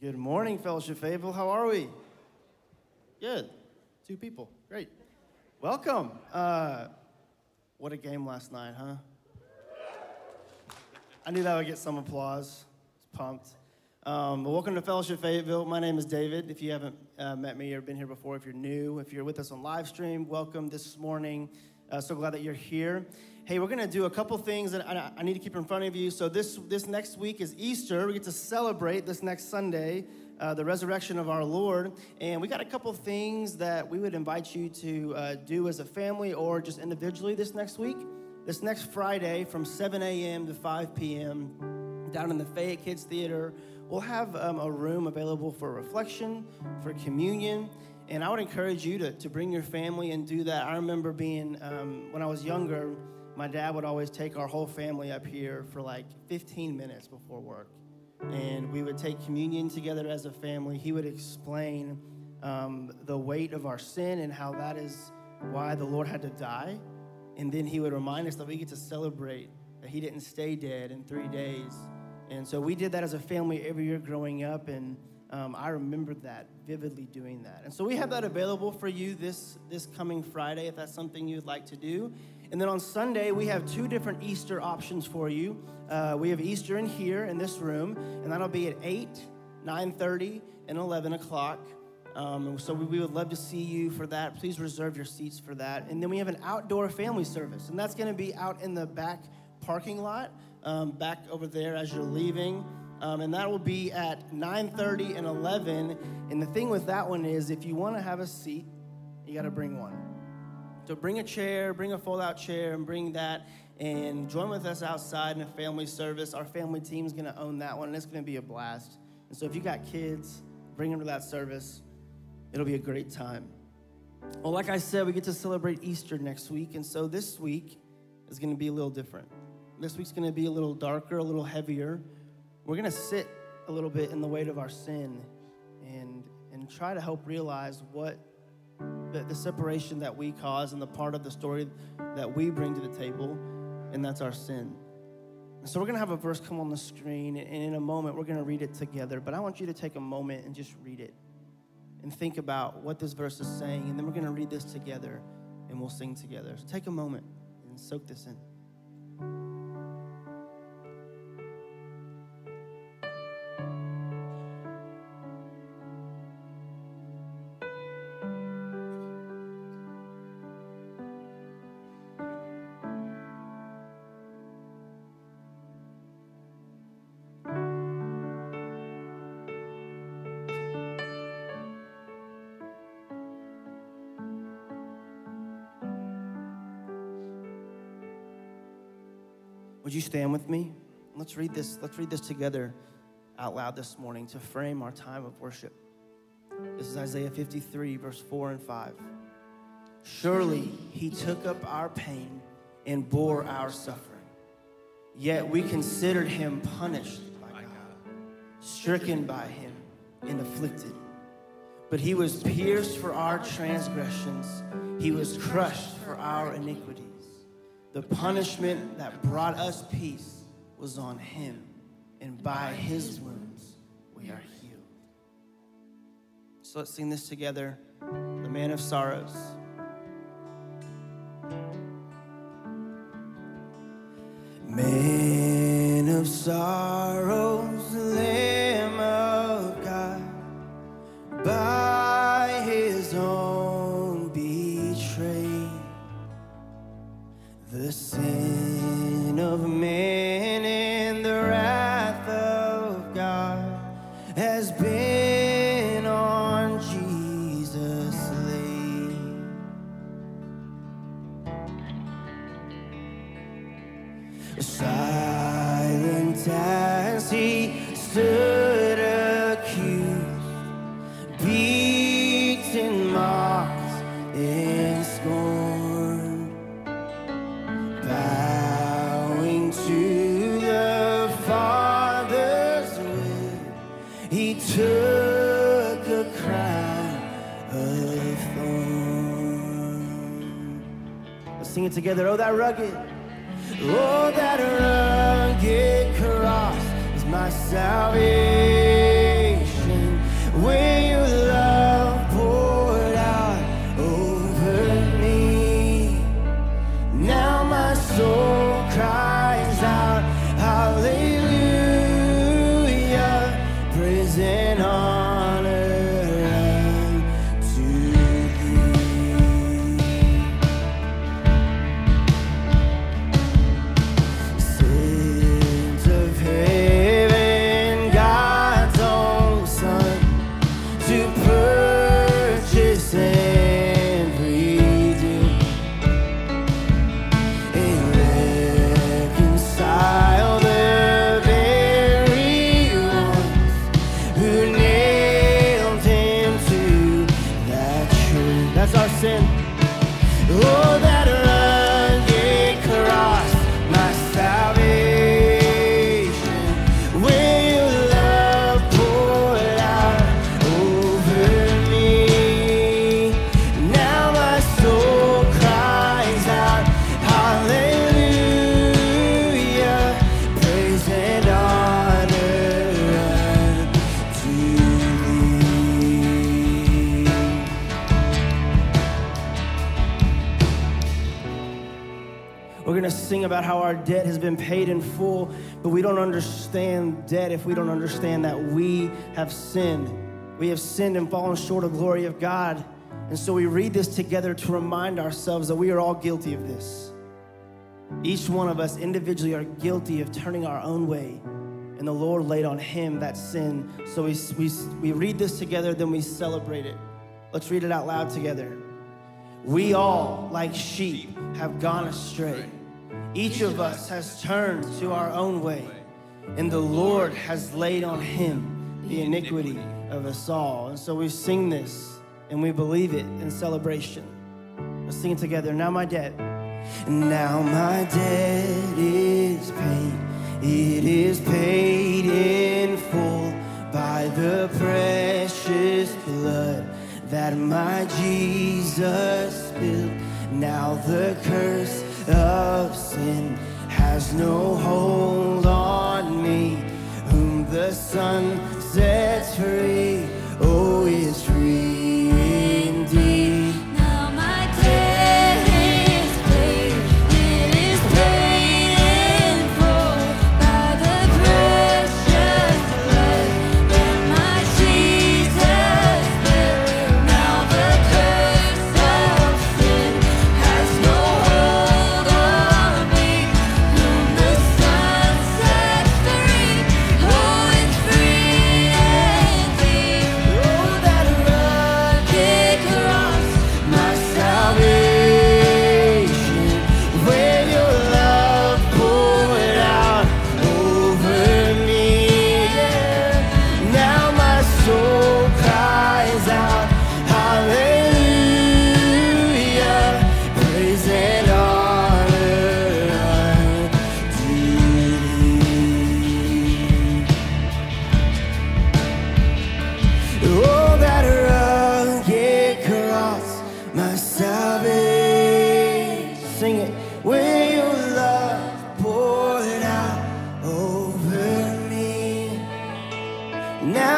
Good morning, Fellowship Faithful. How are we? Good. Two people. Great. Welcome. Uh, what a game last night, huh? I knew that would get some applause. I was pumped. Um, welcome to Fellowship Fayetteville. My name is David. If you haven't uh, met me or been here before, if you're new, if you're with us on live stream, welcome this morning. Uh, so glad that you're here. Hey, we're going to do a couple things that I, I, need to keep in front of you. So this this next week is Easter. We get to celebrate this next Sunday uh, the resurrection of our Lord, and we got a couple things that we would invite you to uh, do as a family or just individually this next week. This next Friday from 7 a.m. to 5 p.m. down in the Fayette Kids Theater, we'll have um, a room available for reflection, for communion. And I would encourage you to, to bring your family and do that. I remember being, um, when I was younger, my dad would always take our whole family up here for like 15 minutes before work. And we would take communion together as a family. He would explain um, the weight of our sin and how that is why the Lord had to die. And then he would remind us that we get to celebrate that he didn't stay dead in three days. And so we did that as a family every year growing up. And um, I remember that vividly doing that. And so we have that available for you this, this coming Friday if that's something you'd like to do. And then on Sunday, we have two different Easter options for you. Uh, we have Easter in here in this room, and that'll be at 8, 9.30, and 11 o'clock. Um, so we, we, would love to see you for that. Please reserve your seats for that. And then we have an outdoor family service, and that's going to be out in the back parking lot, um, back over there as you're leaving. Um, and that will be at 9.30 and 11. And the thing with that one is if you want to have a seat, you got to bring one. So bring a chair, bring a fold out chair, and bring that and join with us outside in a family service. Our family team is going to own that one, and it's going to be a blast. And so if you got kids, bring them to that service. It'll be a great time. Well, like I said, we get to celebrate Easter next week, and so this week is going to be a little different. This week's going to be a little darker, a little heavier. We're going to sit a little bit in the weight of our sin and and try to help realize what the, the separation that we cause and the part of the story that we bring to the table, and that's our sin. So we're going to have a verse come on the screen, and in a moment we're going to read it together. But I want you to take a moment and just read it and think about what this verse is saying, and then we're going to read this together and we'll sing together. So take a moment and soak this in. Would you stand with me? Let's read this. Let's read this together out loud this morning to frame our time of worship. This is Isaiah 53, verse 4 and 5. Surely he took up our pain and bore our suffering. Yet we considered him punished by God, stricken by him, and afflicted. But he was pierced for our transgressions, he was crushed for our iniquity. The punishment that brought us peace was on him, and by his wounds we are healed. So let's sing this together. The man of sorrows. Man of sorrows, Silent as he stood accused, beaten, mocked, and scorned, bowing to the Father's will, he took a crown of thorns. Let's sing it together. Oh, that rugged. Oh, that rugged cross is my salvation. When we don't understand debt if we don't understand that we have sinned. We have sinned and fallen short of glory of God. And so we read this together to remind ourselves that we are all guilty of this. Each one of us individually are guilty of turning our own way. And the Lord laid on him that sin. So we, we, we read this together, then we celebrate it. Let's read it out loud together. We all, like sheep, have gone astray. Each of us has turned to our own way, and the Lord has laid on him the iniquity of us all. And so we sing this and we believe it in celebration. Let's sing it together. Now my debt. Now my debt is paid. It is paid in full by the precious blood that my Jesus spilled. Now the curse of sin has no hold on me. Whom the Son sets free, Now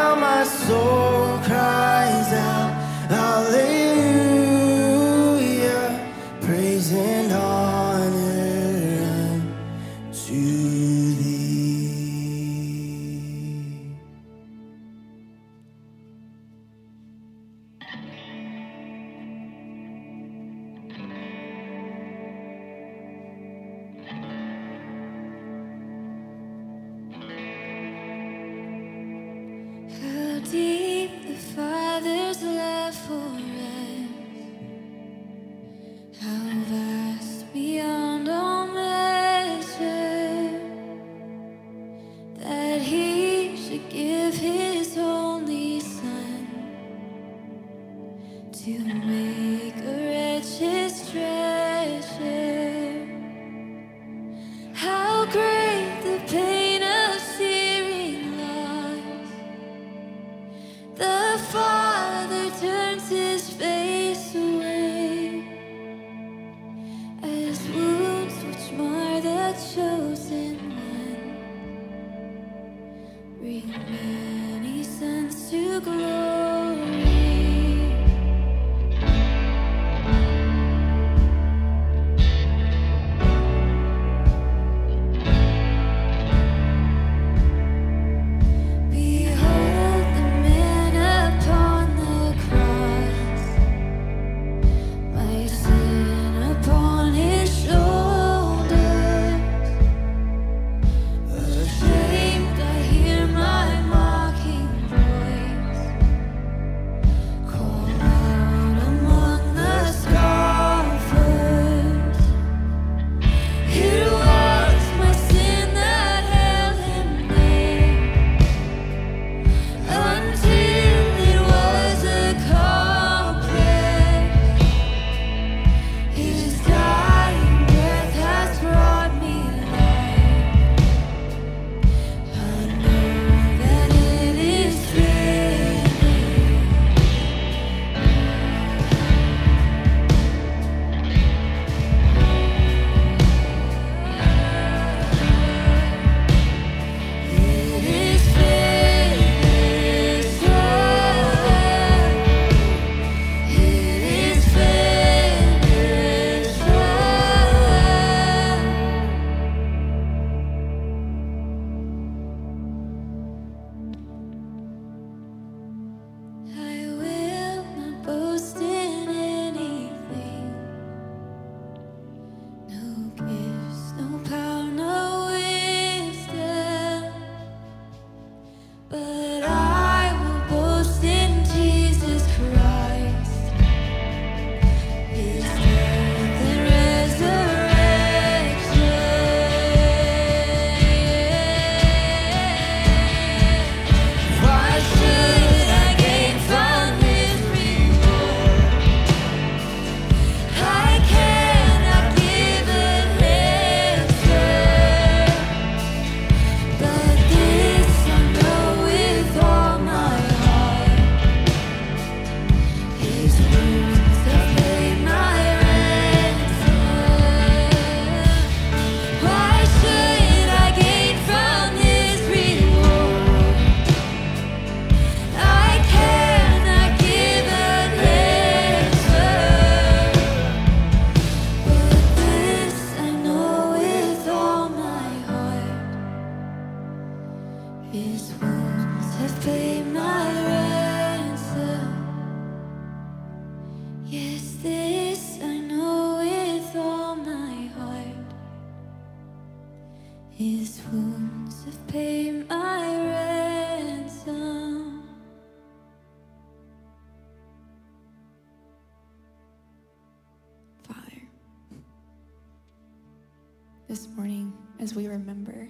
this morning as we remember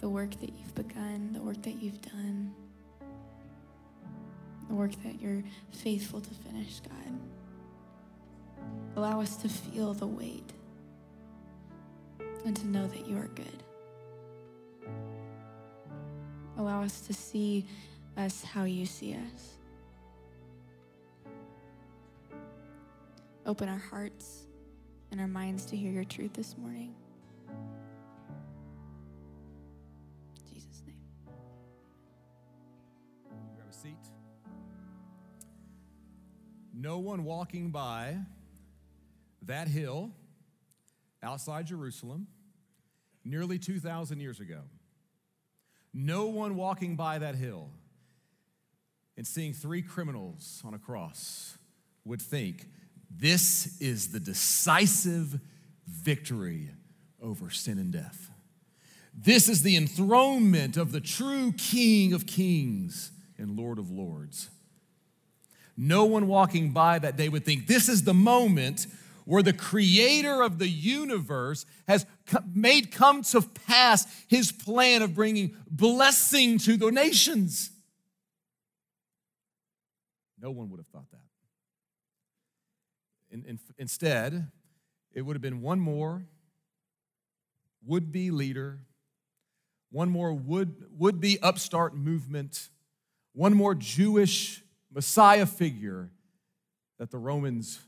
the work that you've begun, the work that you've done, the work that you're faithful to finish, God. Allow us to feel the weight and to know that you are good. Allow us to see us how you see us. Open our hearts and our minds to hear your truth this morning. No one walking by that hill outside Jerusalem nearly 2,000 years ago. No one walking by that hill and seeing three criminals on a cross would think this is the decisive victory over sin and death. This is the enthronement of the true King of kings and Lord of lords. No one walking by that day would think this is the moment where the creator of the universe has made come to pass his plan of bringing blessing to the nations. No one would have thought that. In, in, instead, it would have been one more would be leader, one more would, would be upstart movement, one more Jewish Messiah figure that the Romans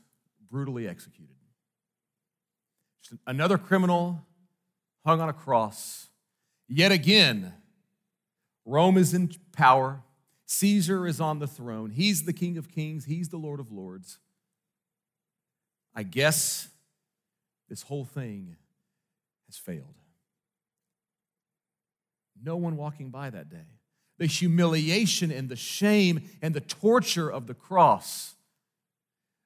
brutally executed. Just another criminal hung on a cross. Yet again, Rome is in power. Caesar is on the throne. He's the King of Kings, he's the Lord of Lords. I guess this whole thing has failed. No one walking by that day. The humiliation and the shame and the torture of the cross.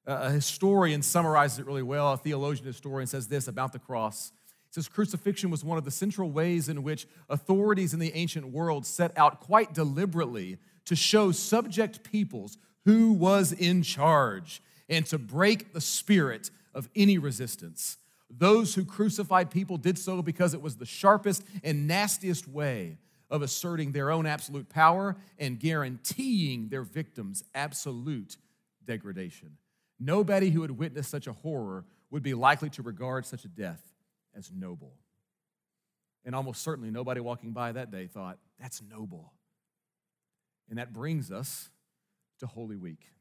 A historian summarizes it really well. A theologian historian says this about the cross. Says crucifixion was one of the central ways in which authorities in the ancient world set out quite deliberately to show subject peoples who was in charge and to break the spirit of any resistance. Those who crucified people did so because it was the sharpest and nastiest way of asserting their own absolute power and guaranteeing their victims absolute degradation. Nobody who had witnessed such a horror would be likely to regard such a death as noble. And almost certainly nobody walking by that day thought, that's noble. And that brings us to Holy Week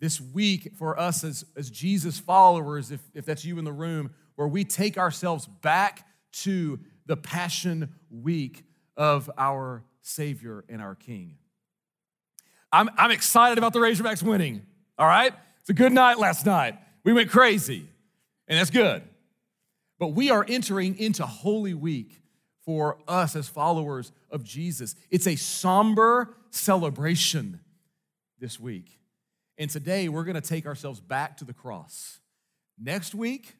this week for us as, as Jesus followers, if, if that's you in the room, where we take ourselves back to the Passion Week of our Savior and our King. I'm, I'm excited about the Razorbacks winning, all right? It's a good night last night. We went crazy, and that's good. But we are entering into Holy Week for us as followers of Jesus. It's a somber celebration this week. And today we're going to take ourselves back to the cross. Next week,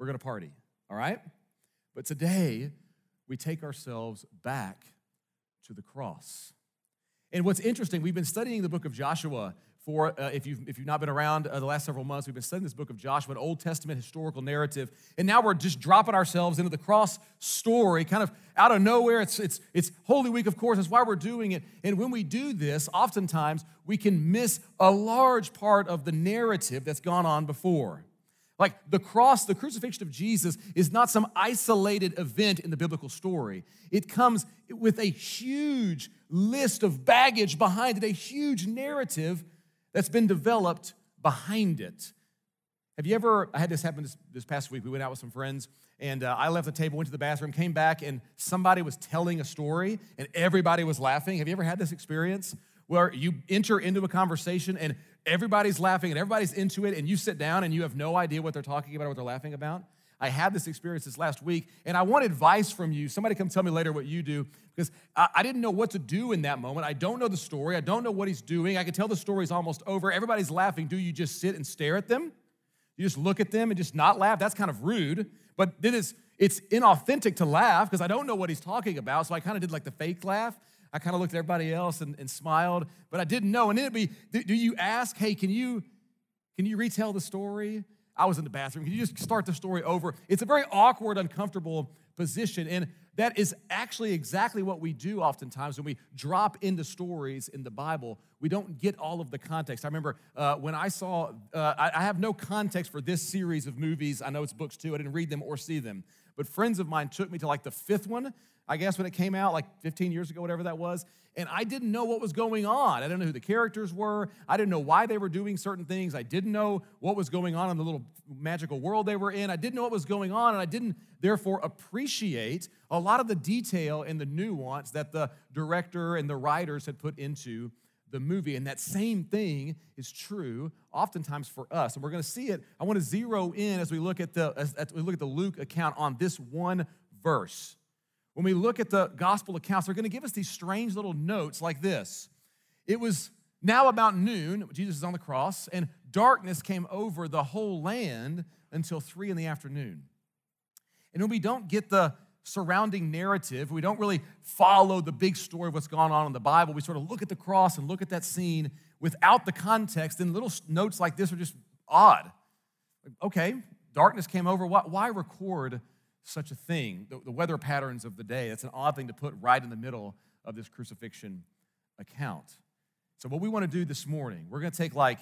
we're going to party, all right? But today, we take ourselves back to the cross. And what's interesting, we've been studying the book of Joshua for, uh, if, you've, if you've not been around uh, the last several months, we've been studying this book of Joshua, an Old Testament historical narrative. And now we're just dropping ourselves into the cross story, kind of out of nowhere. It's, it's, it's Holy Week, of course, that's why we're doing it. And when we do this, oftentimes we can miss a large part of the narrative that's gone on before. Like the cross, the crucifixion of Jesus is not some isolated event in the biblical story. It comes with a huge list of baggage behind it, a huge narrative that's been developed behind it. Have you ever, I had this happen this, this past week. We went out with some friends, and uh, I left the table, went to the bathroom, came back, and somebody was telling a story, and everybody was laughing. Have you ever had this experience where you enter into a conversation and everybody's laughing and everybody's into it, and you sit down and you have no idea what they're talking about or what they're laughing about? I had this experience this last week, and I want advice from you. Somebody come tell me later what you do, because I, I, didn't know what to do in that moment. I don't know the story. I don't know what he's doing. I can tell the story's almost over. Everybody's laughing. Do you just sit and stare at them? You just look at them and just not laugh? That's kind of rude. But it is, it's inauthentic to laugh because I don't know what he's talking about. So I kind of did like the fake laugh. I kind of looked at everybody else and, and smiled, but I didn't know. And then it'd be, do you ask, hey, can you, can you retell the story? I was in the bathroom. Can you just start the story over? It's a very awkward, uncomfortable position. And that is actually exactly what we do oftentimes when we drop into stories in the Bible. We don't get all of the context. I remember uh, when I saw, uh, I, I have no context for this series of movies. I know it's books too. I didn't read them or see them. But friends of mine took me to like the fifth one, I guess, when it came out, like 15 years ago, whatever that was. And I didn't know what was going on. I didn't know who the characters were. I didn't know why they were doing certain things. I didn't know what was going on in the little magical world they were in. I didn't know what was going on, and I didn't therefore appreciate a lot of the detail and the nuance that the director and the writers had put into the movie. And that same thing is true oftentimes for us. And we're going to see it. I want to zero in as we look at the as, as we look at the Luke account on this one verse. When we look at the gospel accounts, they're going to give us these strange little notes like this. It was now about noon, Jesus is on the cross, and darkness came over the whole land until three in the afternoon. And when we don't get the surrounding narrative, we don't really follow the big story of what's gone on in the Bible, we sort of look at the cross and look at that scene without the context, then little notes like this are just odd. Okay, darkness came over. Why, why record such a thing, the, the weather patterns of the day. That's an odd thing to put right in the middle of this crucifixion account. So, what we want to do this morning, we're going to take like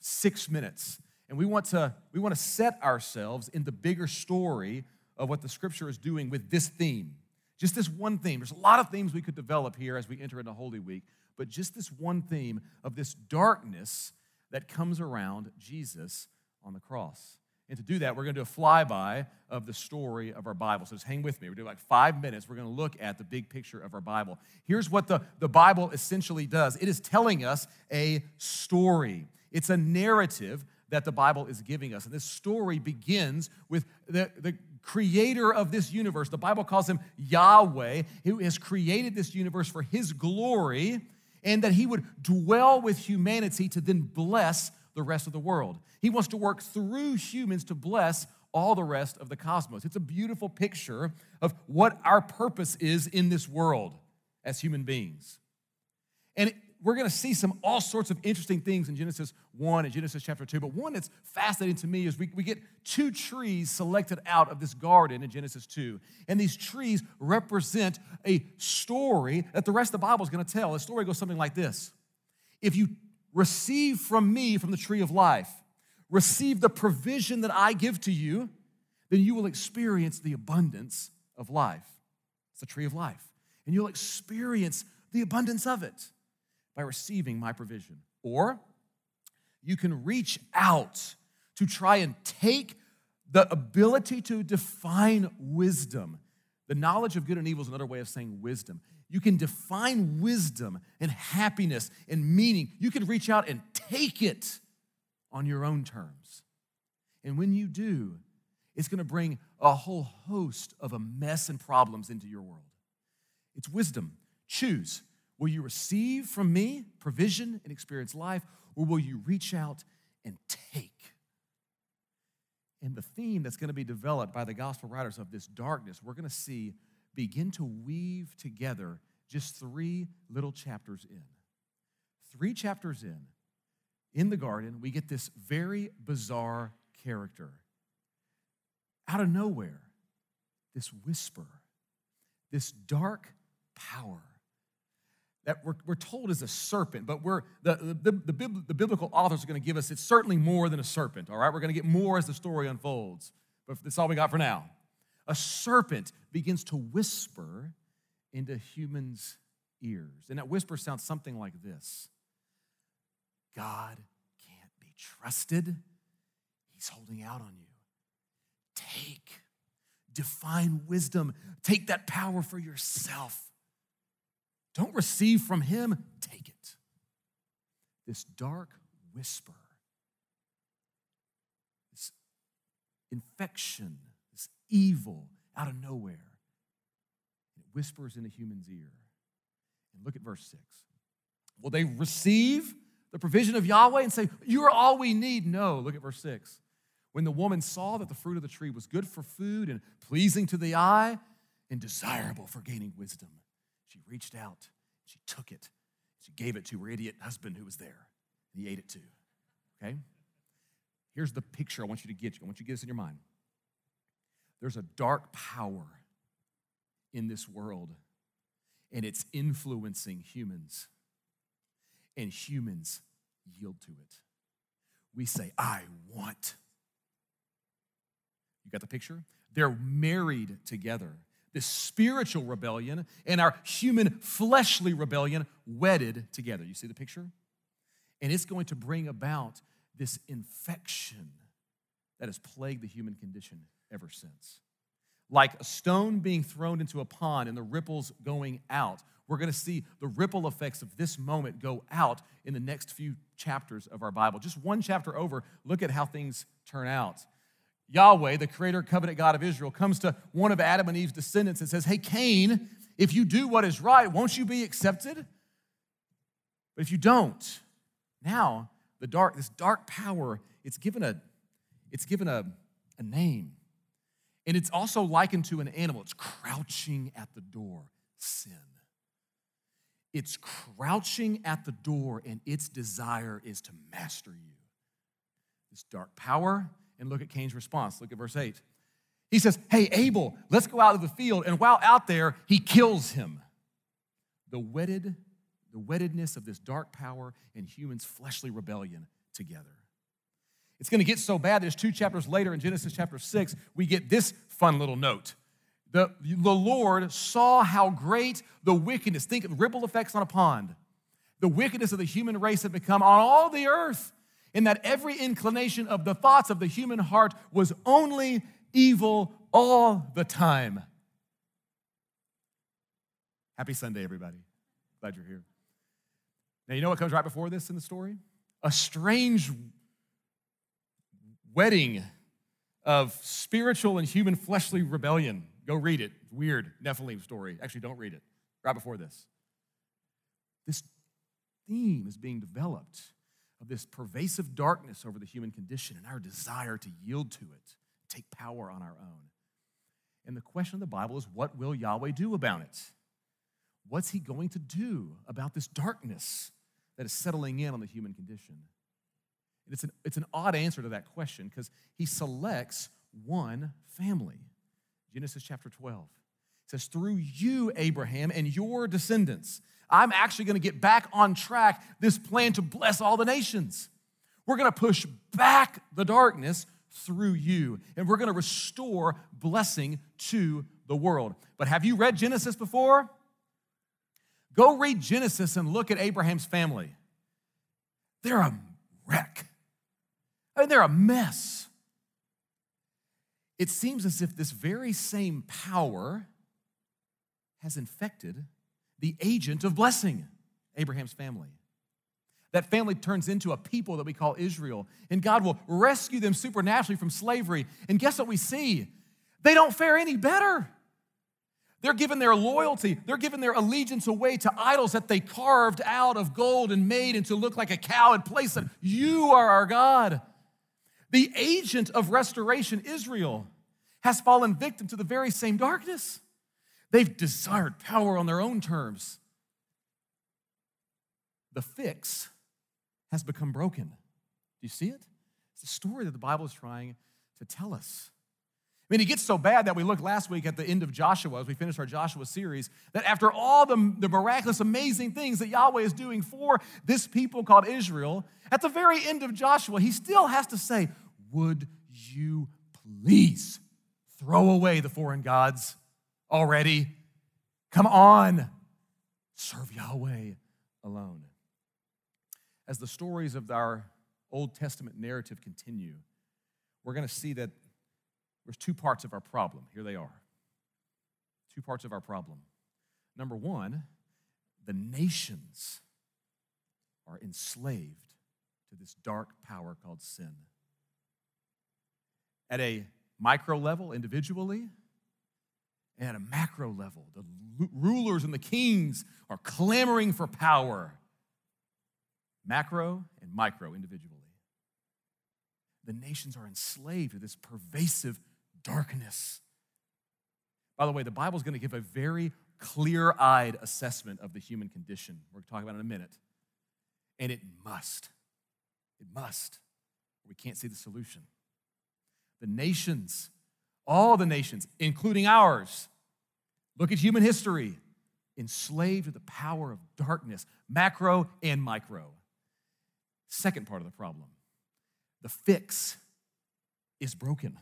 six minutes, and we want to we want to set ourselves in the bigger story of what the Scripture is doing with this theme. Just this one theme. There's a lot of themes we could develop here as we enter into Holy Week, but just this one theme of this darkness that comes around Jesus on the cross. And to do that, we're going to do a flyby of the story of our Bible. So just hang with me. We're doing like five minutes. We're going to look at the big picture of our Bible. Here's what the, the Bible essentially does it is telling us a story, it's a narrative that the Bible is giving us. And this story begins with the, the creator of this universe. The Bible calls him Yahweh, who has created this universe for his glory, and that he would dwell with humanity to then bless the rest of the world. He wants to work through humans to bless all the rest of the cosmos. It's a beautiful picture of what our purpose is in this world as human beings. And we're going to see some all sorts of interesting things in Genesis 1 and Genesis chapter 2. But one that's fascinating to me is we, we get two trees selected out of this garden in Genesis 2. And these trees represent a story that the rest of the Bible is going to tell. The story goes something like this If you receive from me from the tree of life, receive the provision that I give to you, then you will experience the abundance of life. It's the tree of life. And you'll experience the abundance of it by receiving my provision. Or you can reach out to try and take the ability to define wisdom. The knowledge of good and evil is another way of saying wisdom. You can define wisdom and happiness and meaning. You can reach out and take it on your own terms. And when you do, it's going to bring a whole host of a mess and problems into your world. It's wisdom. Choose. Will you receive from me provision and experience life, or will you reach out and take? And the theme that's going to be developed by the gospel writers of this darkness, we're going to see begin to weave together just three little chapters in. Three chapters in, in the garden, we get this very bizarre character. Out of nowhere, this whisper, this dark power that we're, we're told is a serpent, but we're, the, the, the, the biblical authors are going to give us it's certainly more than a serpent, all right? We're going to get more as the story unfolds, but that's all we got for now. A serpent begins to whisper into humans' ears. And that whisper sounds something like this God can't be trusted, He's holding out on you. Take, define wisdom, take that power for yourself. Don't receive from him, take it. This dark whisper, this infection, evil out of nowhere. It whispers in a human's ear. And look at verse 6. Will they receive the provision of Yahweh and say, You are all we need? No. Look at verse 6. When the woman saw that the fruit of the tree was good for food and pleasing to the eye and desirable for gaining wisdom, she reached out, she took it, she gave it to her idiot husband who was there, and he ate it too. Okay? Here's the picture I want you to get. I want you to get this in your mind. There's a dark power in this world, and it's influencing humans, and humans yield to it. We say, I want. You got the picture? They're married together. This spiritual rebellion and our human fleshly rebellion wedded together. You see the picture? And it's going to bring about this infection that has plagued the human condition ever since. Like a stone being thrown into a pond and the ripples going out, we're going to see the ripple effects of this moment go out in the next few chapters of our Bible. Just one chapter over, look at how things turn out. Yahweh, the creator covenant God of Israel, comes to one of Adam and Eve's descendants and says, Hey, Cain, if you do what is right, won't you be accepted? But if you don't, now the dark, this dark power, it's given a, it's given a, a name. And it's also likened to an animal. It's crouching at the door, sin. It's crouching at the door, and its desire is to master you. This dark power, and look at Cain's response. Look at verse 8. He says, Hey, Abel, let's go out of the field. And while out there, he kills him. The wedded, the weddedness of this dark power and humans' fleshly rebellion together. It's going to get so bad, there's two chapters later in Genesis chapter 6, we get this fun little note. The, the Lord saw how great the wickedness, think of ripple effects on a pond, the wickedness of the human race had become on all the earth, in that every inclination of the thoughts of the human heart was only evil all the time. Happy Sunday, everybody. Glad you're here. Now, you know what comes right before this in the story? A strange wedding of spiritual and human fleshly rebellion. Go read it. Weird Nephilim story. Actually, don't read it. Right before this. This theme is being developed of this pervasive darkness over the human condition and our desire to yield to it, take power on our own. And the question of the Bible is what will Yahweh do about it? What's he going to do about this darkness that is settling in on the human condition? And it's an, it's an odd answer to that question because he selects one family. Genesis chapter 12. It says, Through you, Abraham, and your descendants, I'm actually going to get back on track this plan to bless all the nations. We're going to push back the darkness through you, and we're going to restore blessing to the world. But have you read Genesis before? Go read Genesis and look at Abraham's family. They're a wreck. Mean, they're a mess. It seems as if this very same power has infected the agent of blessing, Abraham's family. That family turns into a people that we call Israel, and God will rescue them supernaturally from slavery. And guess what we see? They don't fare any better. They're giving their loyalty, they're giving their allegiance away to idols that they carved out of gold and made into look like a cow and placed it. You are our God. The agent of restoration, Israel, has fallen victim to the very same darkness. They've desired power on their own terms. The fix has become broken. Do you see it? It's a story that the Bible is trying to tell us. I mean, it gets so bad that we looked last week at the end of Joshua as we finished our Joshua series, that after all the, the miraculous, amazing things that Yahweh is doing for this people called Israel, at the very end of Joshua, he still has to say, Would you please throw away the foreign gods? already. Come on, serve Yahweh alone. As the stories of our Old Testament narrative continue, we're going to see that there's two parts of our problem. Here they are. Two parts of our problem. Number one, the nations are enslaved to this dark power called sin. At a micro level, individually, and at a macro level, the rulers and the kings are clamoring for power, macro and micro individually. The nations are enslaved to this pervasive darkness. By the way, the Bible is going to give a very clear eyed assessment of the human condition. We're going to talk about in a minute. And it must. It must. We can't see the solution. The nations, all the nations, including ours, look at human history, enslaved to the power of darkness, macro and micro. Second part of the problem the fix is broken.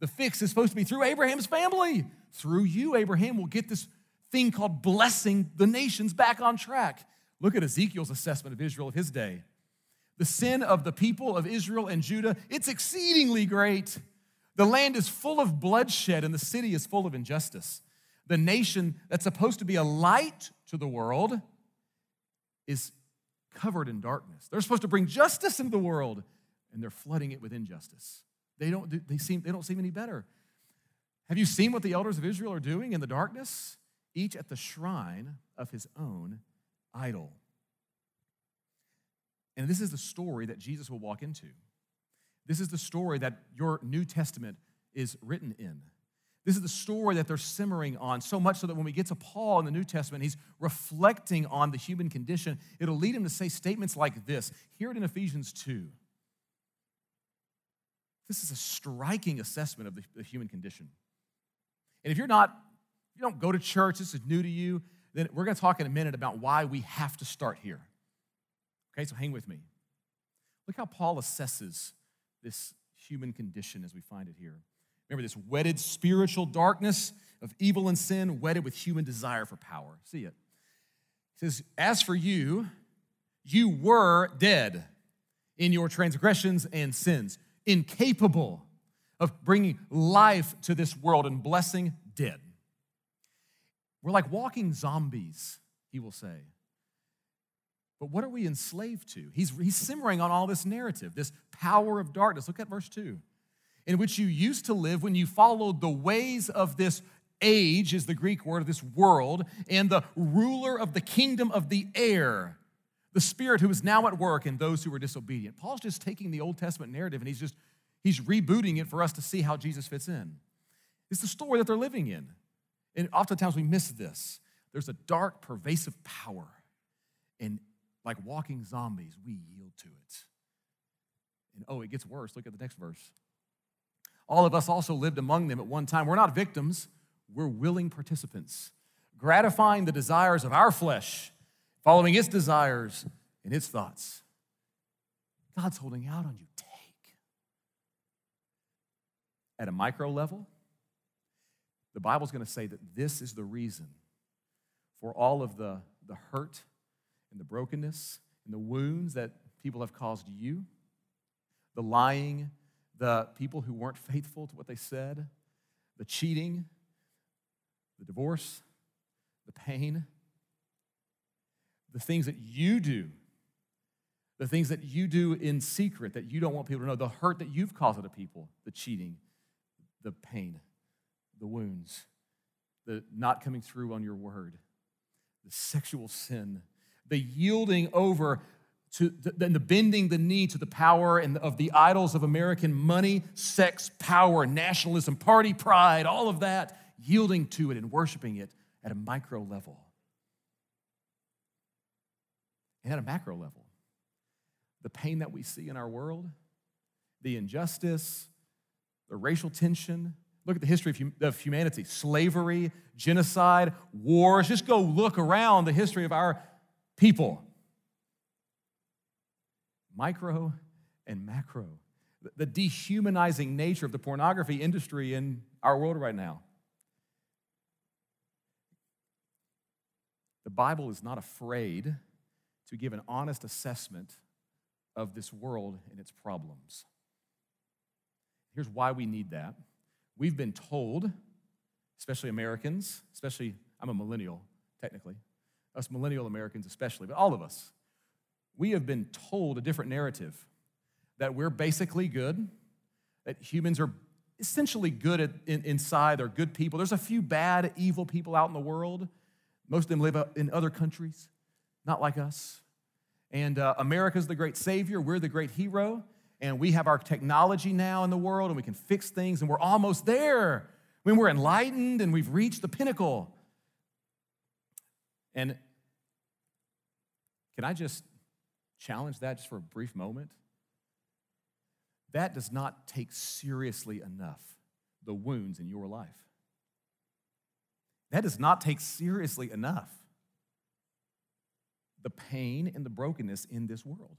The fix is supposed to be through Abraham's family. Through you, Abraham will get this thing called blessing the nations back on track. Look at Ezekiel's assessment of Israel of his day. The sin of the people of Israel and Judah, it's exceedingly great. The land is full of bloodshed and the city is full of injustice. The nation that's supposed to be a light to the world is covered in darkness. They're supposed to bring justice into the world and they're flooding it with injustice. They don't, they seem, they don't seem any better. Have you seen what the elders of Israel are doing in the darkness? Each at the shrine of his own idol. And this is the story that Jesus will walk into. This is the story that your New Testament is written in. This is the story that they're simmering on, so much so that when we get to Paul in the New Testament, he's reflecting on the human condition. It'll lead him to say statements like this. Hear it in Ephesians 2. This is a striking assessment of the, the human condition. And if you're not, you don't go to church, this is new to you, then we're going to talk in a minute about why we have to start here. Okay, so hang with me. Look how Paul assesses this human condition as we find it here. Remember this wedded spiritual darkness of evil and sin, wedded with human desire for power. See it. He says, As for you, you were dead in your transgressions and sins, incapable of bringing life to this world and blessing dead. We're like walking zombies, he will say. But what are we enslaved to? He's, he's simmering on all this narrative, this power of darkness. Look at verse 2. In which you used to live when you followed the ways of this age, is the Greek word this world, and the ruler of the kingdom of the air, the spirit who is now at work in those who are disobedient. Paul's just taking the Old Testament narrative and he's just he's rebooting it for us to see how Jesus fits in. It's the story that they're living in. And oftentimes we miss this. There's a dark, pervasive power. And like walking zombies, we yield to it. And oh, it gets worse. Look at the next verse. All of us also lived among them at one time. We're not victims, we're willing participants, gratifying the desires of our flesh, following its desires and its thoughts. God's holding out on you. Take. At a micro level, the Bible's going to say that this is the reason for all of the, the hurt and the brokenness and the wounds that people have caused you, the lying, the people who weren't faithful to what they said, the cheating, the divorce, the pain, the things that you do, the things that you do in secret that you don't want people to know, the hurt that you've caused other people, the cheating, the pain, the wounds, the not coming through on your word, the sexual sin, the yielding over to the, the bending the knee to the power and of the idols of American money, sex, power, nationalism, party pride, all of that, yielding to it and worshiping it at a micro level. And at a macro level, the pain that we see in our world, the injustice, the racial tension. Look at the history of humanity slavery, genocide, wars. Just go look around the history of our people. Micro and macro. The dehumanizing nature of the pornography industry in our world right now. The Bible is not afraid to give an honest assessment of this world and its problems. Here's why we need that. We've been told, especially Americans, especially, I'm a millennial, technically, us millennial Americans especially, but all of us, we have been told a different narrative that we're basically good, that humans are essentially good at, in, inside, they're good people. There's a few bad, evil people out in the world. Most of them live in other countries, not like us. And uh, America's the great savior, we're the great hero, and we have our technology now in the world, and we can fix things, and we're almost there. When we're enlightened and we've reached the pinnacle. And can I just challenge that just for a brief moment? that does not take seriously enough the wounds in your life. That does not take seriously enough the pain and the brokenness in this world.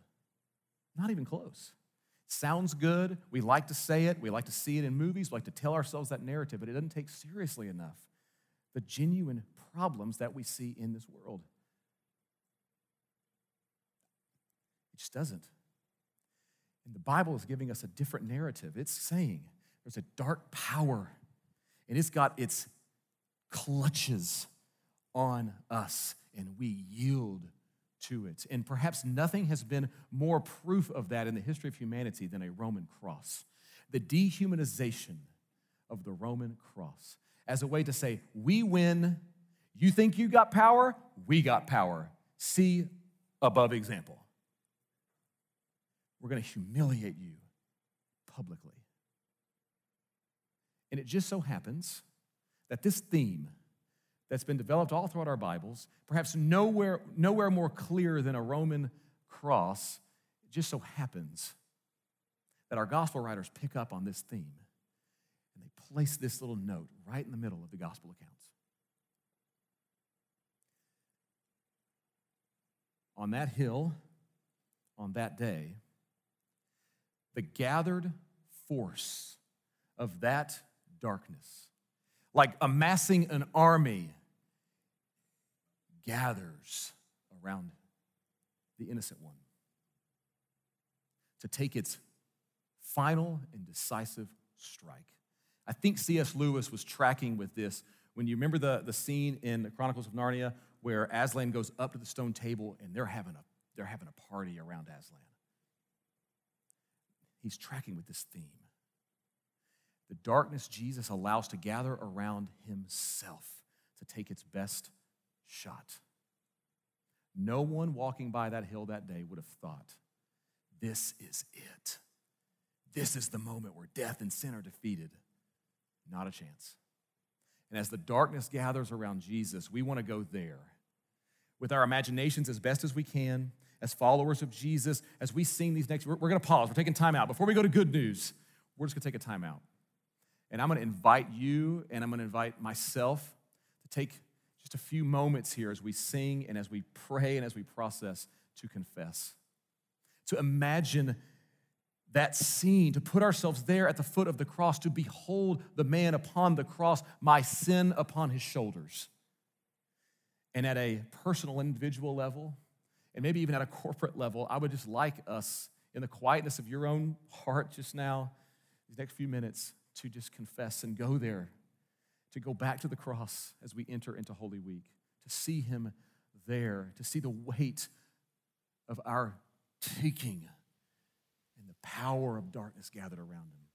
Not even close. Sounds good. We like to say it. We like to see it in movies. We like to tell ourselves that narrative, but it doesn't take seriously enough the genuine problems that we see in this world. It just doesn't. And the Bible is giving us a different narrative. It's saying there's a dark power, and it's got its clutches on us, and we yield to it. And perhaps nothing has been more proof of that in the history of humanity than a Roman cross. The dehumanization of the Roman cross as a way to say, we win. You think you got power? We got power. See above example. We're going to humiliate you publicly. And it just so happens that this theme that's been developed all throughout our Bibles, perhaps nowhere, nowhere more clear than a Roman cross, it just so happens that our gospel writers pick up on this theme and they place this little note right in the middle of the gospel accounts. On that hill, on that day, the gathered force of that darkness, like amassing an army, gathers around the innocent one to take its final and decisive strike. I think C.S. Lewis was tracking with this when you remember the, the scene in the Chronicles of Narnia where Aslan goes up to the stone table and they're having a, they're having a party around Aslan. He's tracking with this theme. The darkness Jesus allows to gather around himself to take its best shot. No one walking by that hill that day would have thought, this is it. This is the moment where death and sin are defeated. Not a chance. And as the darkness gathers around Jesus, we want to go there with our imaginations as best as we can, as followers of Jesus, as we sing these next, we're, we're going to pause. We're taking time out. Before we go to good news, we're just going to take a time out. And I'm going to invite you and I'm going to invite myself to take just a few moments here as we sing and as we pray and as we process to confess. To imagine that scene, to put ourselves there at the foot of the cross, to behold the man upon the cross, my sin upon his shoulders. And at a personal, individual level, and maybe even at a corporate level, I would just like us, in the quietness of your own heart just now, these next few minutes, to just confess and go there, to go back to the cross as we enter into Holy Week, to see Him there, to see the weight of our taking and the power of darkness gathered around Him.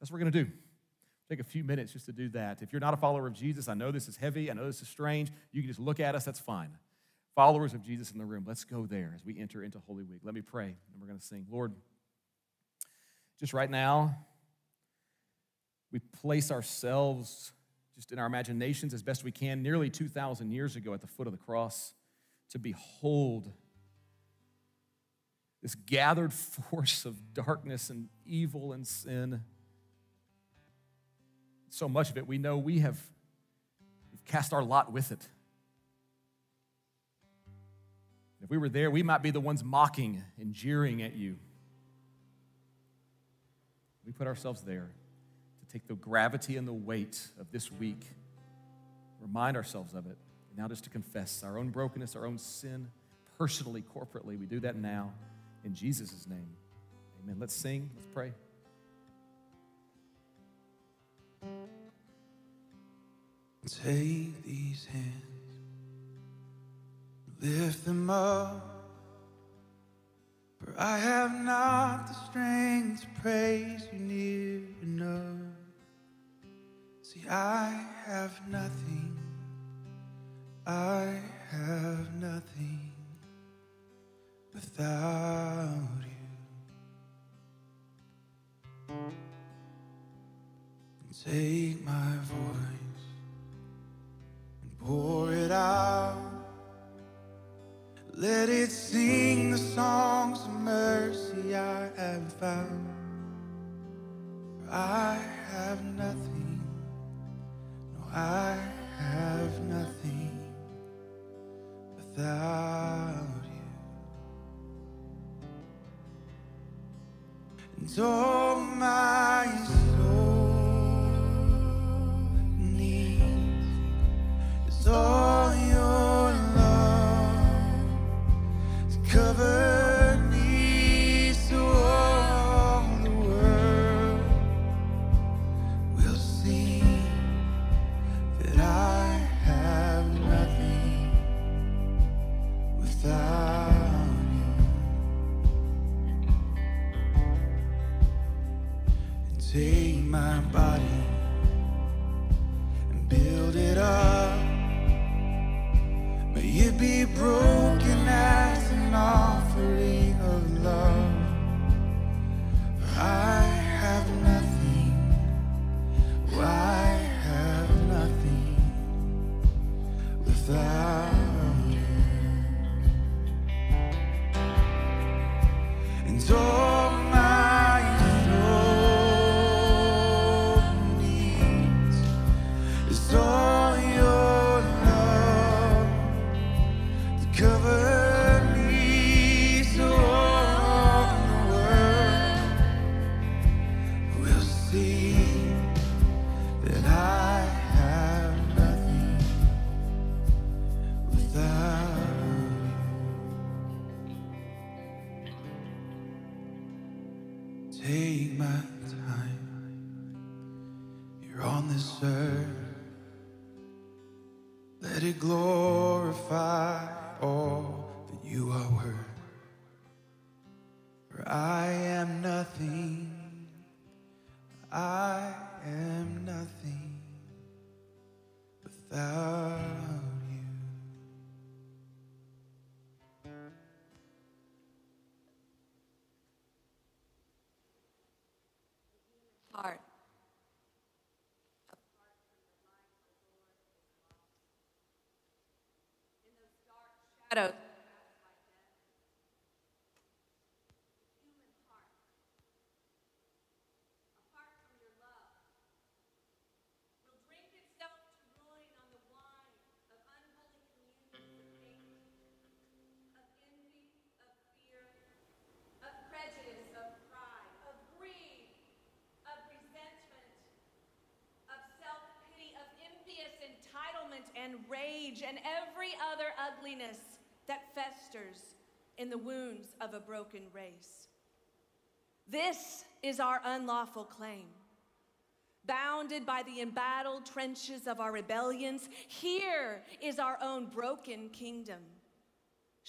That's what we're going to do. Take a few minutes just to do that. If you're not a follower of Jesus, I know this is heavy, I know this is strange. You can just look at us, that's fine. Followers of Jesus in the room, let's go there as we enter into Holy Week. Let me pray, and we're going to sing. Lord, just right now, we place ourselves just in our imaginations as best we can, nearly 2,000 years ago at the foot of the cross, to behold this gathered force of darkness and evil and sin. So much of it we know we have cast our lot with it. If we were there, we might be the ones mocking and jeering at you. We put ourselves there take the gravity and the weight of this week, remind ourselves of it, and now just to confess our own brokenness, our own sin, personally, corporately. We do that now in Jesus' name. Amen. Let's sing, let's pray. Take these hands, lift them up. For I have not the strength to praise you near enough. I have nothing. I have nothing without you. Take my voice and pour it out. Let it sing the songs of mercy I have found. I have nothing, no, I have nothing without you. And all my soul needs is all your entitlement and rage, and every other ugliness that festers in the wounds of a broken race. This is our unlawful claim. Bounded by the embattled trenches of our rebellions, here is our own broken kingdom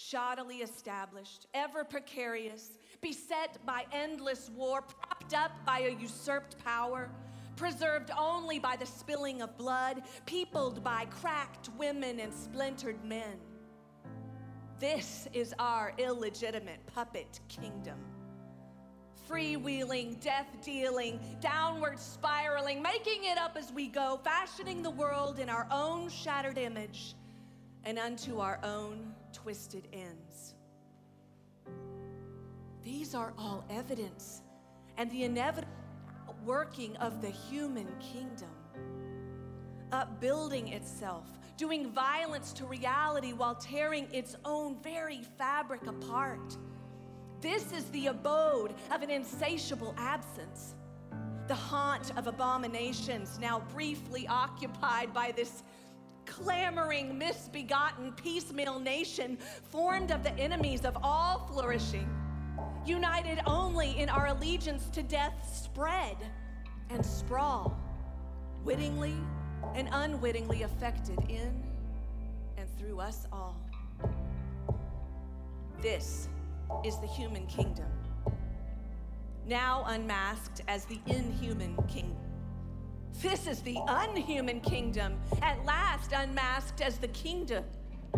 shoddily established, ever precarious, beset by endless war, propped up by a usurped power, preserved only by the spilling of blood, peopled by cracked women and splintered men. This is our illegitimate puppet kingdom. Freewheeling, death dealing, downward spiraling, making it up as we go, fashioning the world in our own shattered image and unto our own twisted ends. These are all evidence and the inevitable working of the human kingdom, upbuilding itself, doing violence to reality while tearing its own very fabric apart. This is the abode of an insatiable absence, the haunt of abominations, now briefly occupied by this clamoring, misbegotten, piecemeal nation formed of the enemies of all flourishing, united only in our allegiance to death's spread and sprawl, wittingly and unwittingly affected in and through us all. This is the human kingdom, now unmasked as the inhuman kingdom. This is the unhuman kingdom, at last unmasked as the kingdom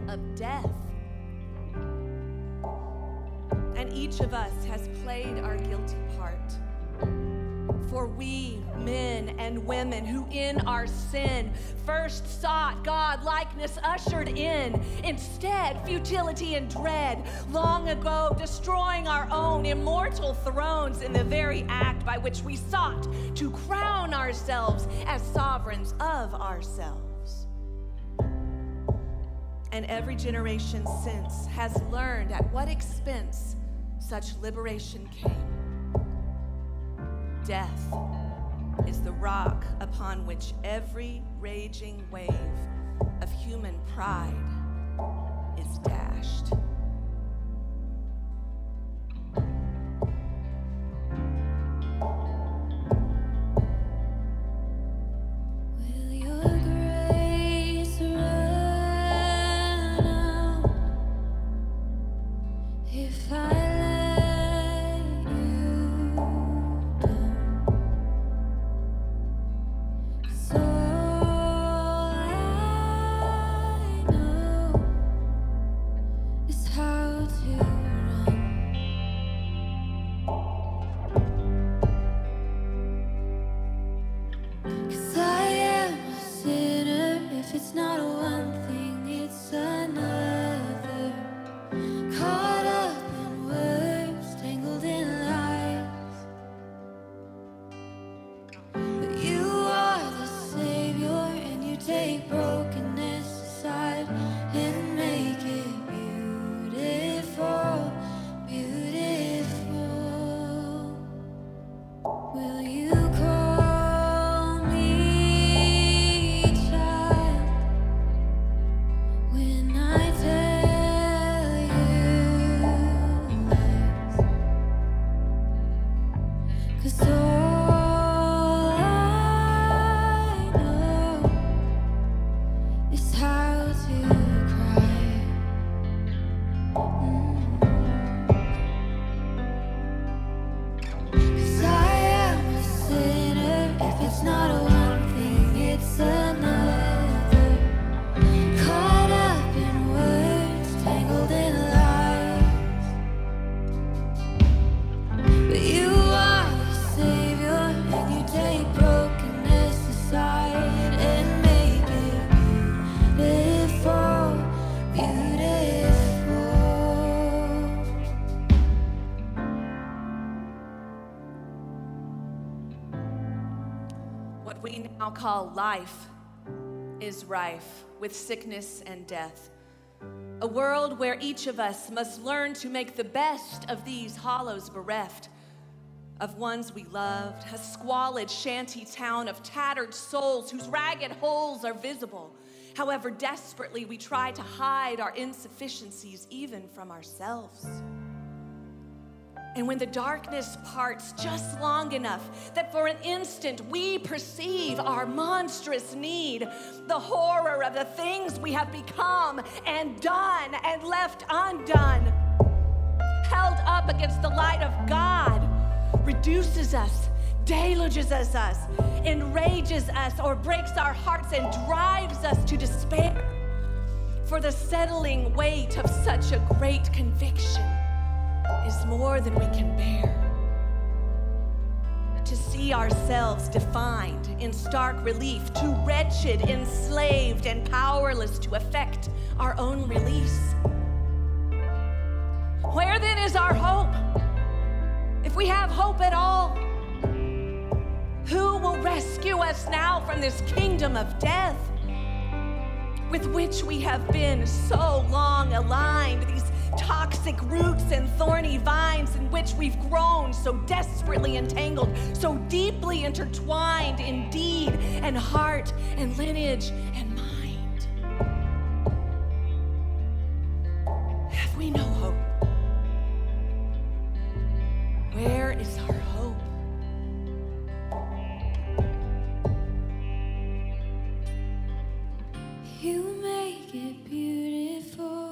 of death. And each of us has played our guilty part, for we men and women who in our sin first sought God likeness ushered in. Instead, futility and dread, long ago destroying our own immortal thrones in the very act by which we sought to crown ourselves as sovereigns of ourselves. And every generation since has learned at what expense such liberation came. Death is the rock upon which every raging wave of human pride is dashed. Call life is rife with sickness and death. A world where each of us must learn to make the best of these hollows bereft of ones we loved, a squalid shanty town of tattered souls whose ragged holes are visible. However desperately we try to hide our insufficiencies even from ourselves. And when the darkness parts just long enough that for an instant we perceive our monstrous need, the horror of the things we have become and done and left undone, held up against the light of God, reduces us, deluges us, enrages us, or breaks our hearts and drives us to despair. For the settling weight of such a great conviction is more than we can bear. To see ourselves defined in stark relief, too wretched, enslaved, and powerless to effect our own release. Where then is our hope? If we have hope at all, who will rescue us now from this kingdom of death with which we have been so long aligned? These toxic roots and thorny vines in which we've grown so desperately entangled, so deeply intertwined in deed and heart and lineage and mind. Have we no hope? Where is our hope? You make it beautiful.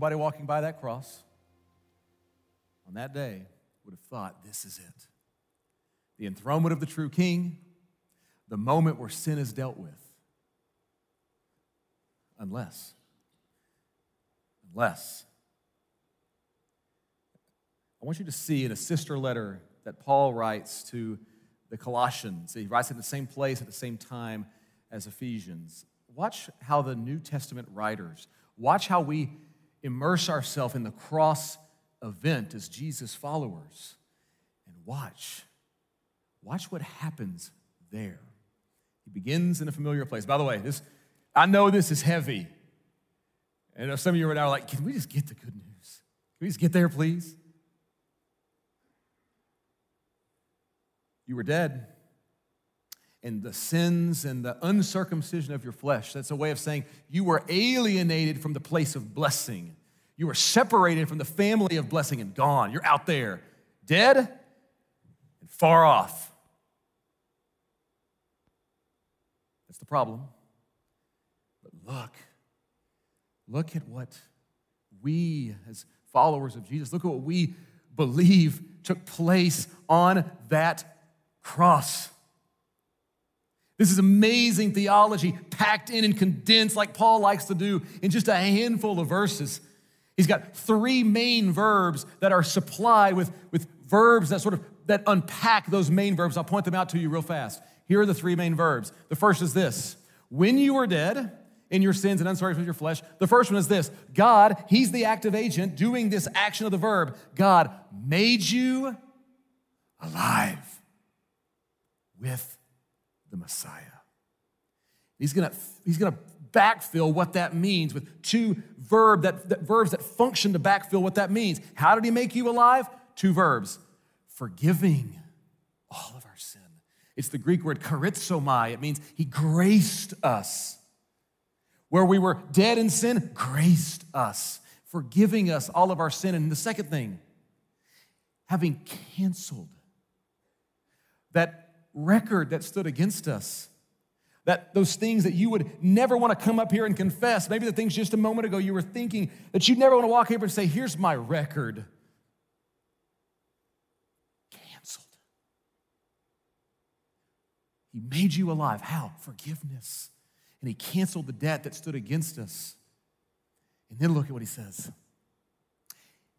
Nobody walking by that cross on that day would have thought, this is it. The enthronement of the true king, the moment where sin is dealt with. Unless, unless, I want you to see in a sister letter that Paul writes to the Colossians. He writes it in the same place at the same time as Ephesians. Watch how the New Testament writers, watch how we immerse ourselves in the cross event as Jesus followers. And watch, watch what happens there. He begins in a familiar place. By the way, this I know this is heavy. And some of you right now are like, can we just get the good news? Can we just get there, please? You were dead. And the sins and the uncircumcision of your flesh, that's a way of saying you were alienated from the place of blessing. You were separated from the family of blessing and gone. You're out there, dead and far off. That's the problem. But look, look at what we, as followers of Jesus, look at what we believe took place on that cross. This is amazing theology packed in and condensed, like Paul likes to do, in just a handful of verses. He's got three main verbs that are supplied with, with verbs that sort of that unpack those main verbs. I'll point them out to you real fast. Here are the three main verbs. The first is this: when you were dead in your sins and uncircumcised of your flesh. The first one is this: God, He's the active agent doing this action of the verb. God made you alive with the Messiah. He's gonna, he's gonna backfill what that means with two verb that, that verbs that function to backfill what that means. How did he make you alive? Two verbs. Forgiving all of our sin. It's the Greek word charizomai. It means he graced us where we were dead in sin, graced us, forgiving us all of our sin. And the second thing, having canceled that record that stood against us, that those things that you would never want to come up here and confess, maybe the things just a moment ago you were thinking that you'd never want to walk here and say, Here's my record. Canceled. He made you alive. How? Forgiveness. And he canceled the debt that stood against us. And then look at what he says.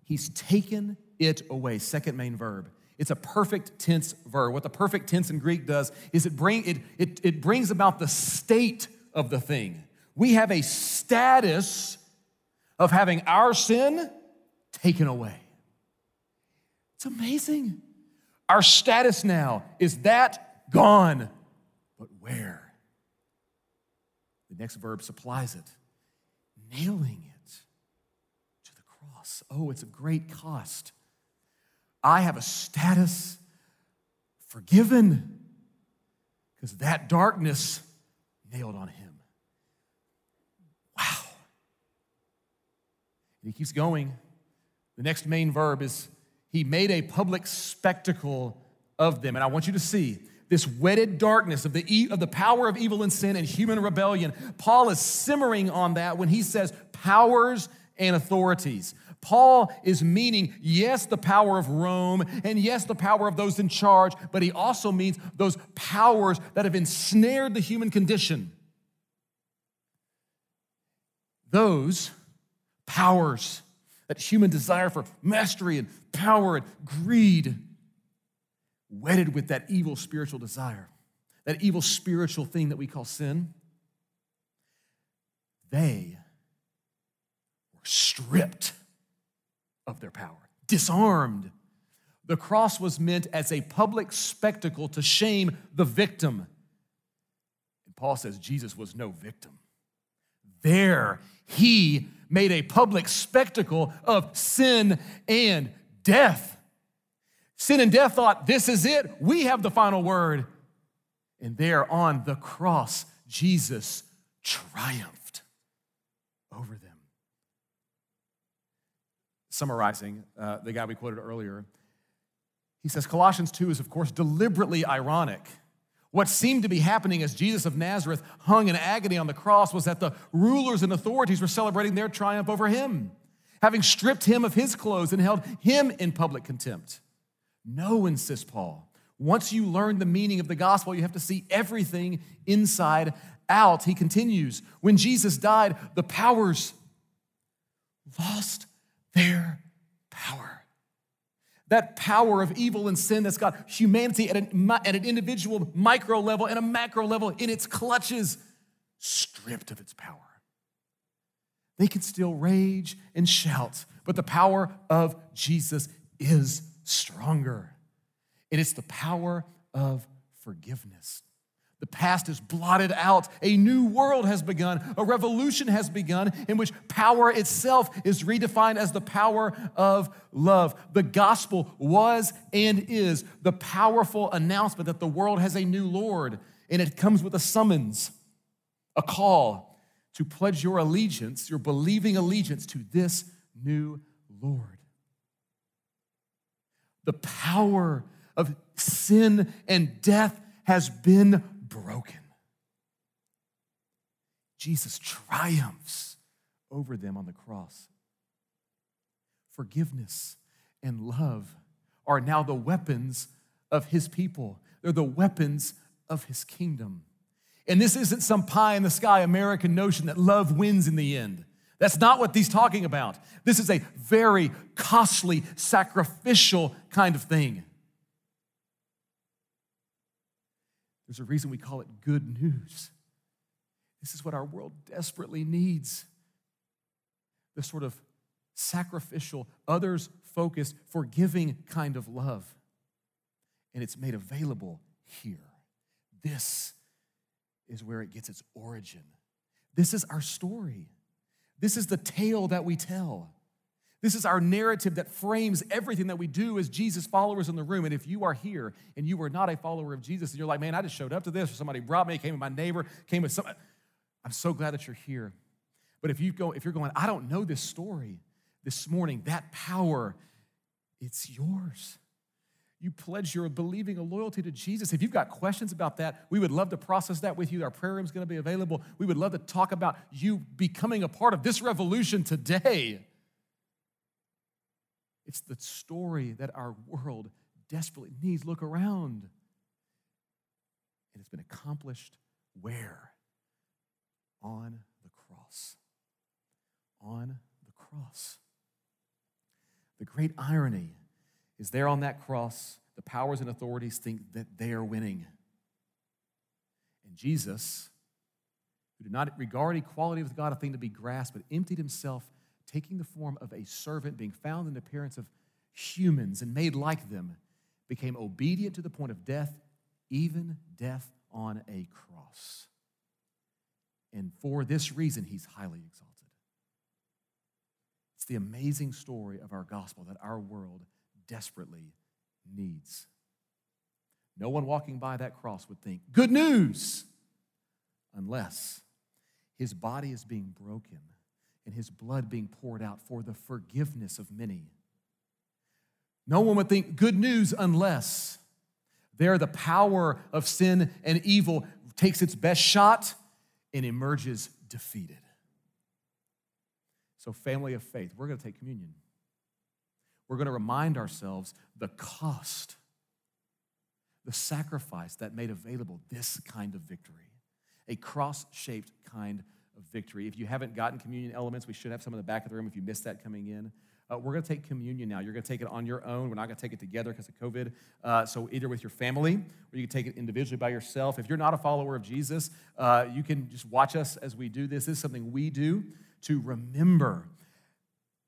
He's taken it away. Second main verb. It's a perfect tense verb. What the perfect tense in Greek does is it, bring, it, it, it brings about the state of the thing. We have a status of having our sin taken away. It's amazing. Our status now is that gone, but where? The next verb supplies it nailing it to the cross. Oh, it's a great cost. I have a status forgiven because that darkness nailed on him. Wow. And he keeps going. The next main verb is he made a public spectacle of them. And I want you to see this wedded darkness of the, e- of the power of evil and sin and human rebellion. Paul is simmering on that when he says powers and authorities. Paul is meaning, yes, the power of Rome, and yes, the power of those in charge, but he also means those powers that have ensnared the human condition. Those powers, that human desire for mastery and power and greed, wedded with that evil spiritual desire, that evil spiritual thing that we call sin, they were stripped of their power, disarmed. The cross was meant as a public spectacle to shame the victim. And Paul says Jesus was no victim. There, he made a public spectacle of sin and death. Sin and death thought, this is it. We have the final word. And there on the cross, Jesus triumphed over them summarizing uh, the guy we quoted earlier. He says Colossians 2 is, of course, deliberately ironic. What seemed to be happening as Jesus of Nazareth hung in agony on the cross was that the rulers and authorities were celebrating their triumph over him, having stripped him of his clothes and held him in public contempt. No, insists Paul. Once you learn the meaning of the gospel, you have to see everything inside out. He continues When Jesus died, the powers lost their power. That power of evil and sin that's got humanity at an, at an individual micro level and a macro level in its clutches, stripped of its power. They can still rage and shout, but the power of Jesus is stronger. It's the power of forgiveness. The past is blotted out. A new world has begun. A revolution has begun in which power itself is redefined as the power of love. The gospel was and is the powerful announcement that the world has a new Lord, and it comes with a summons, a call to pledge your allegiance, your believing allegiance to this new Lord. The power of sin and death has been broken. Jesus triumphs over them on the cross. Forgiveness and love are now the weapons of his people, they're the weapons of his kingdom. And this isn't some pie in the sky American notion that love wins in the end. That's not what he's talking about. This is a very costly, sacrificial kind of thing. There's a reason we call it good news. This is what our world desperately needs the sort of sacrificial, others focused, forgiving kind of love. And it's made available here. This is where it gets its origin. This is our story. This is the tale that we tell. This is our narrative that frames everything that we do as Jesus followers in the room. And if you are here and you are not a follower of Jesus, and you're like, man, I just showed up to this, or somebody brought me, came with my neighbor, came with somebody. I'm so glad that you're here. But if you go, if you're going, I don't know this story this morning, that power, it's yours. You pledge your believing a loyalty to Jesus. If you've got questions about that, we would love to process that with you. Our prayer room is going to be available. We would love to talk about you becoming a part of this revolution today. It's the story that our world desperately needs. Look around. And it's been accomplished where? On the cross. On the cross. The great irony is there on that cross, the powers and authorities think that they are winning. And Jesus, who did not regard equality with God a thing to be grasped, but emptied himself, taking the form of a servant, being found in the appearance of humans and made like them, became obedient to the point of death, even death on a cross. And for this reason, he's highly exalted. It's the amazing story of our gospel that our world desperately needs. No one walking by that cross would think, good news, unless his body is being broken and his blood being poured out for the forgiveness of many. No one would think good news unless there the power of sin and evil takes its best shot and emerges defeated. So, family of faith, we're going to take communion we're going to remind ourselves the cost, the sacrifice that made available this kind of victory, a cross shaped kind victory. If you haven't gotten communion elements, we should have some in the back of the room if you missed that coming in. Uh, we're going to take communion now. You're going to take it on your own. We're not going to take it together because of COVID. Uh, so, either with your family or you can take it individually by yourself. If you're not a follower of Jesus, uh, you can just watch us as we do this. This is something we do to remember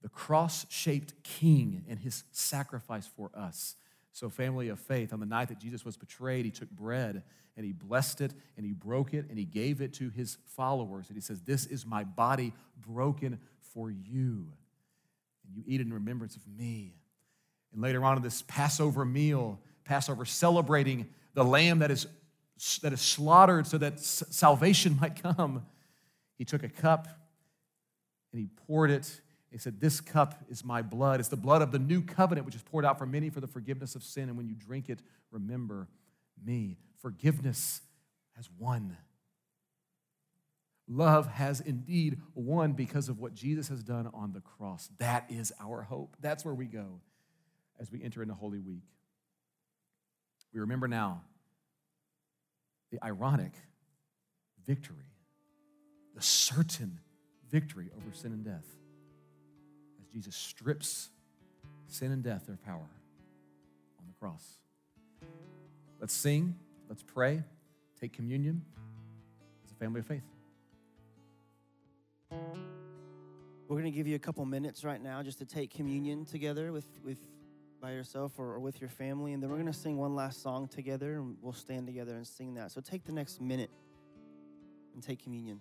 the cross shaped king and his sacrifice for us. So, family of faith, on the night that Jesus was betrayed, he took bread and he blessed it and he broke it and he gave it to his followers. And he says, This is my body broken for you. And you eat in remembrance of me. And later on in this Passover meal, Passover celebrating the lamb that is, that is slaughtered so that salvation might come, he took a cup and he poured it he said, This cup is my blood. It's the blood of the new covenant, which is poured out for many for the forgiveness of sin. And when you drink it, remember me. Forgiveness has won. Love has indeed won because of what Jesus has done on the cross. That is our hope. That's where we go as we enter into Holy Week. We remember now the ironic victory, the certain victory over sin and death. Jesus strips sin and death their power on the cross. Let's sing, let's pray, take communion as a family of faith. We're going to give you a couple minutes right now just to take communion together with, with by yourself or, or with your family, and then we're going to sing one last song together, and we'll stand together and sing that. So take the next minute and take communion.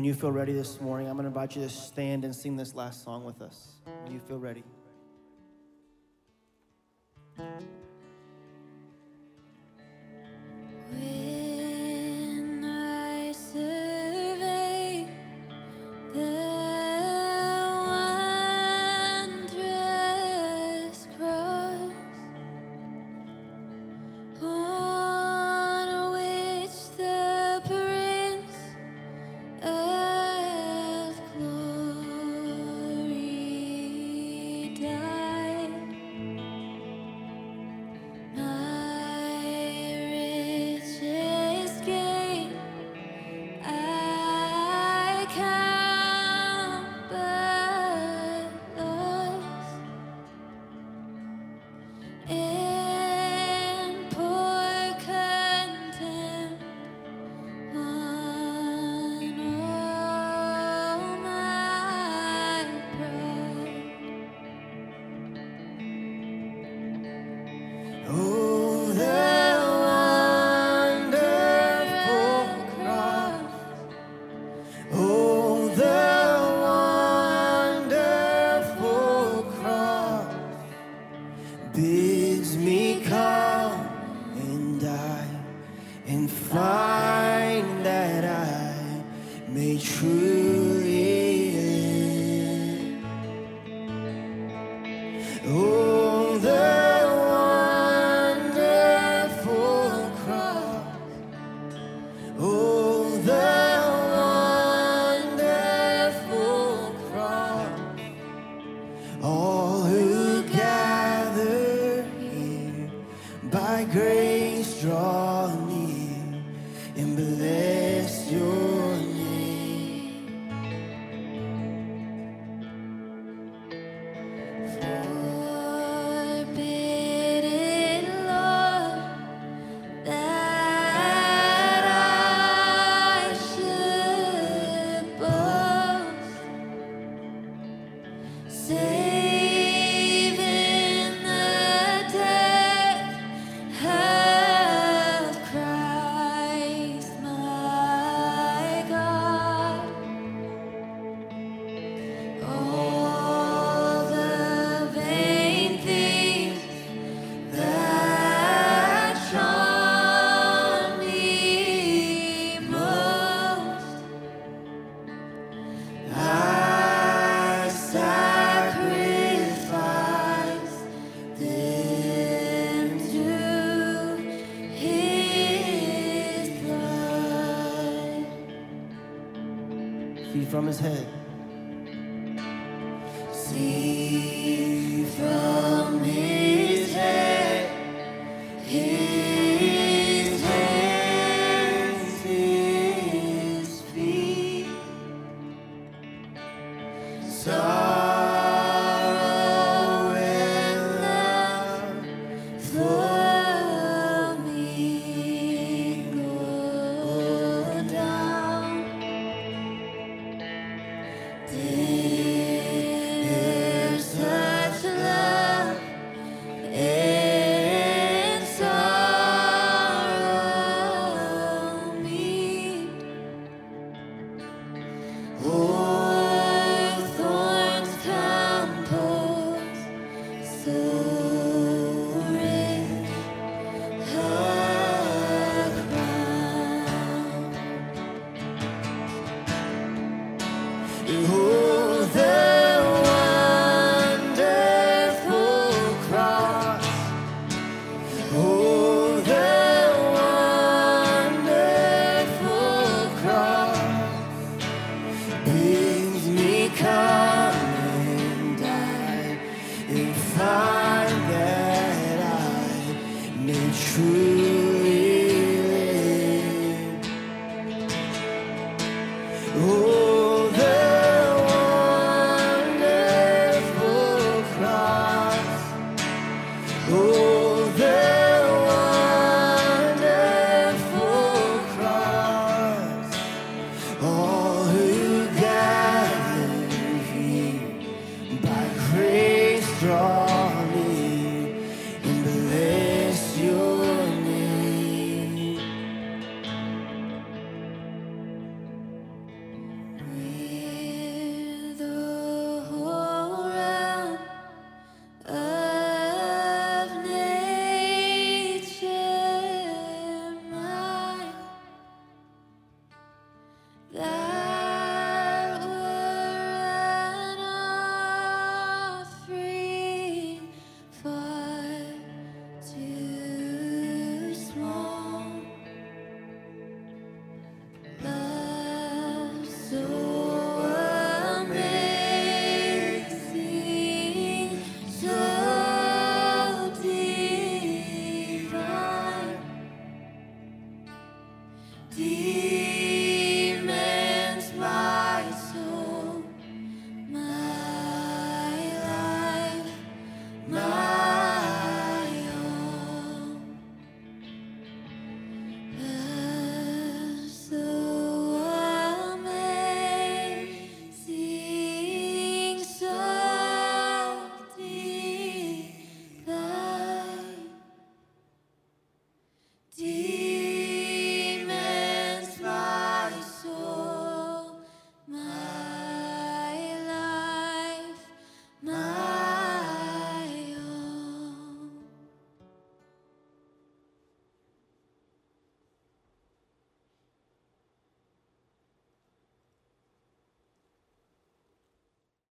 When you feel ready this morning, I'm going to invite you to stand and sing this last song with us. When you feel ready.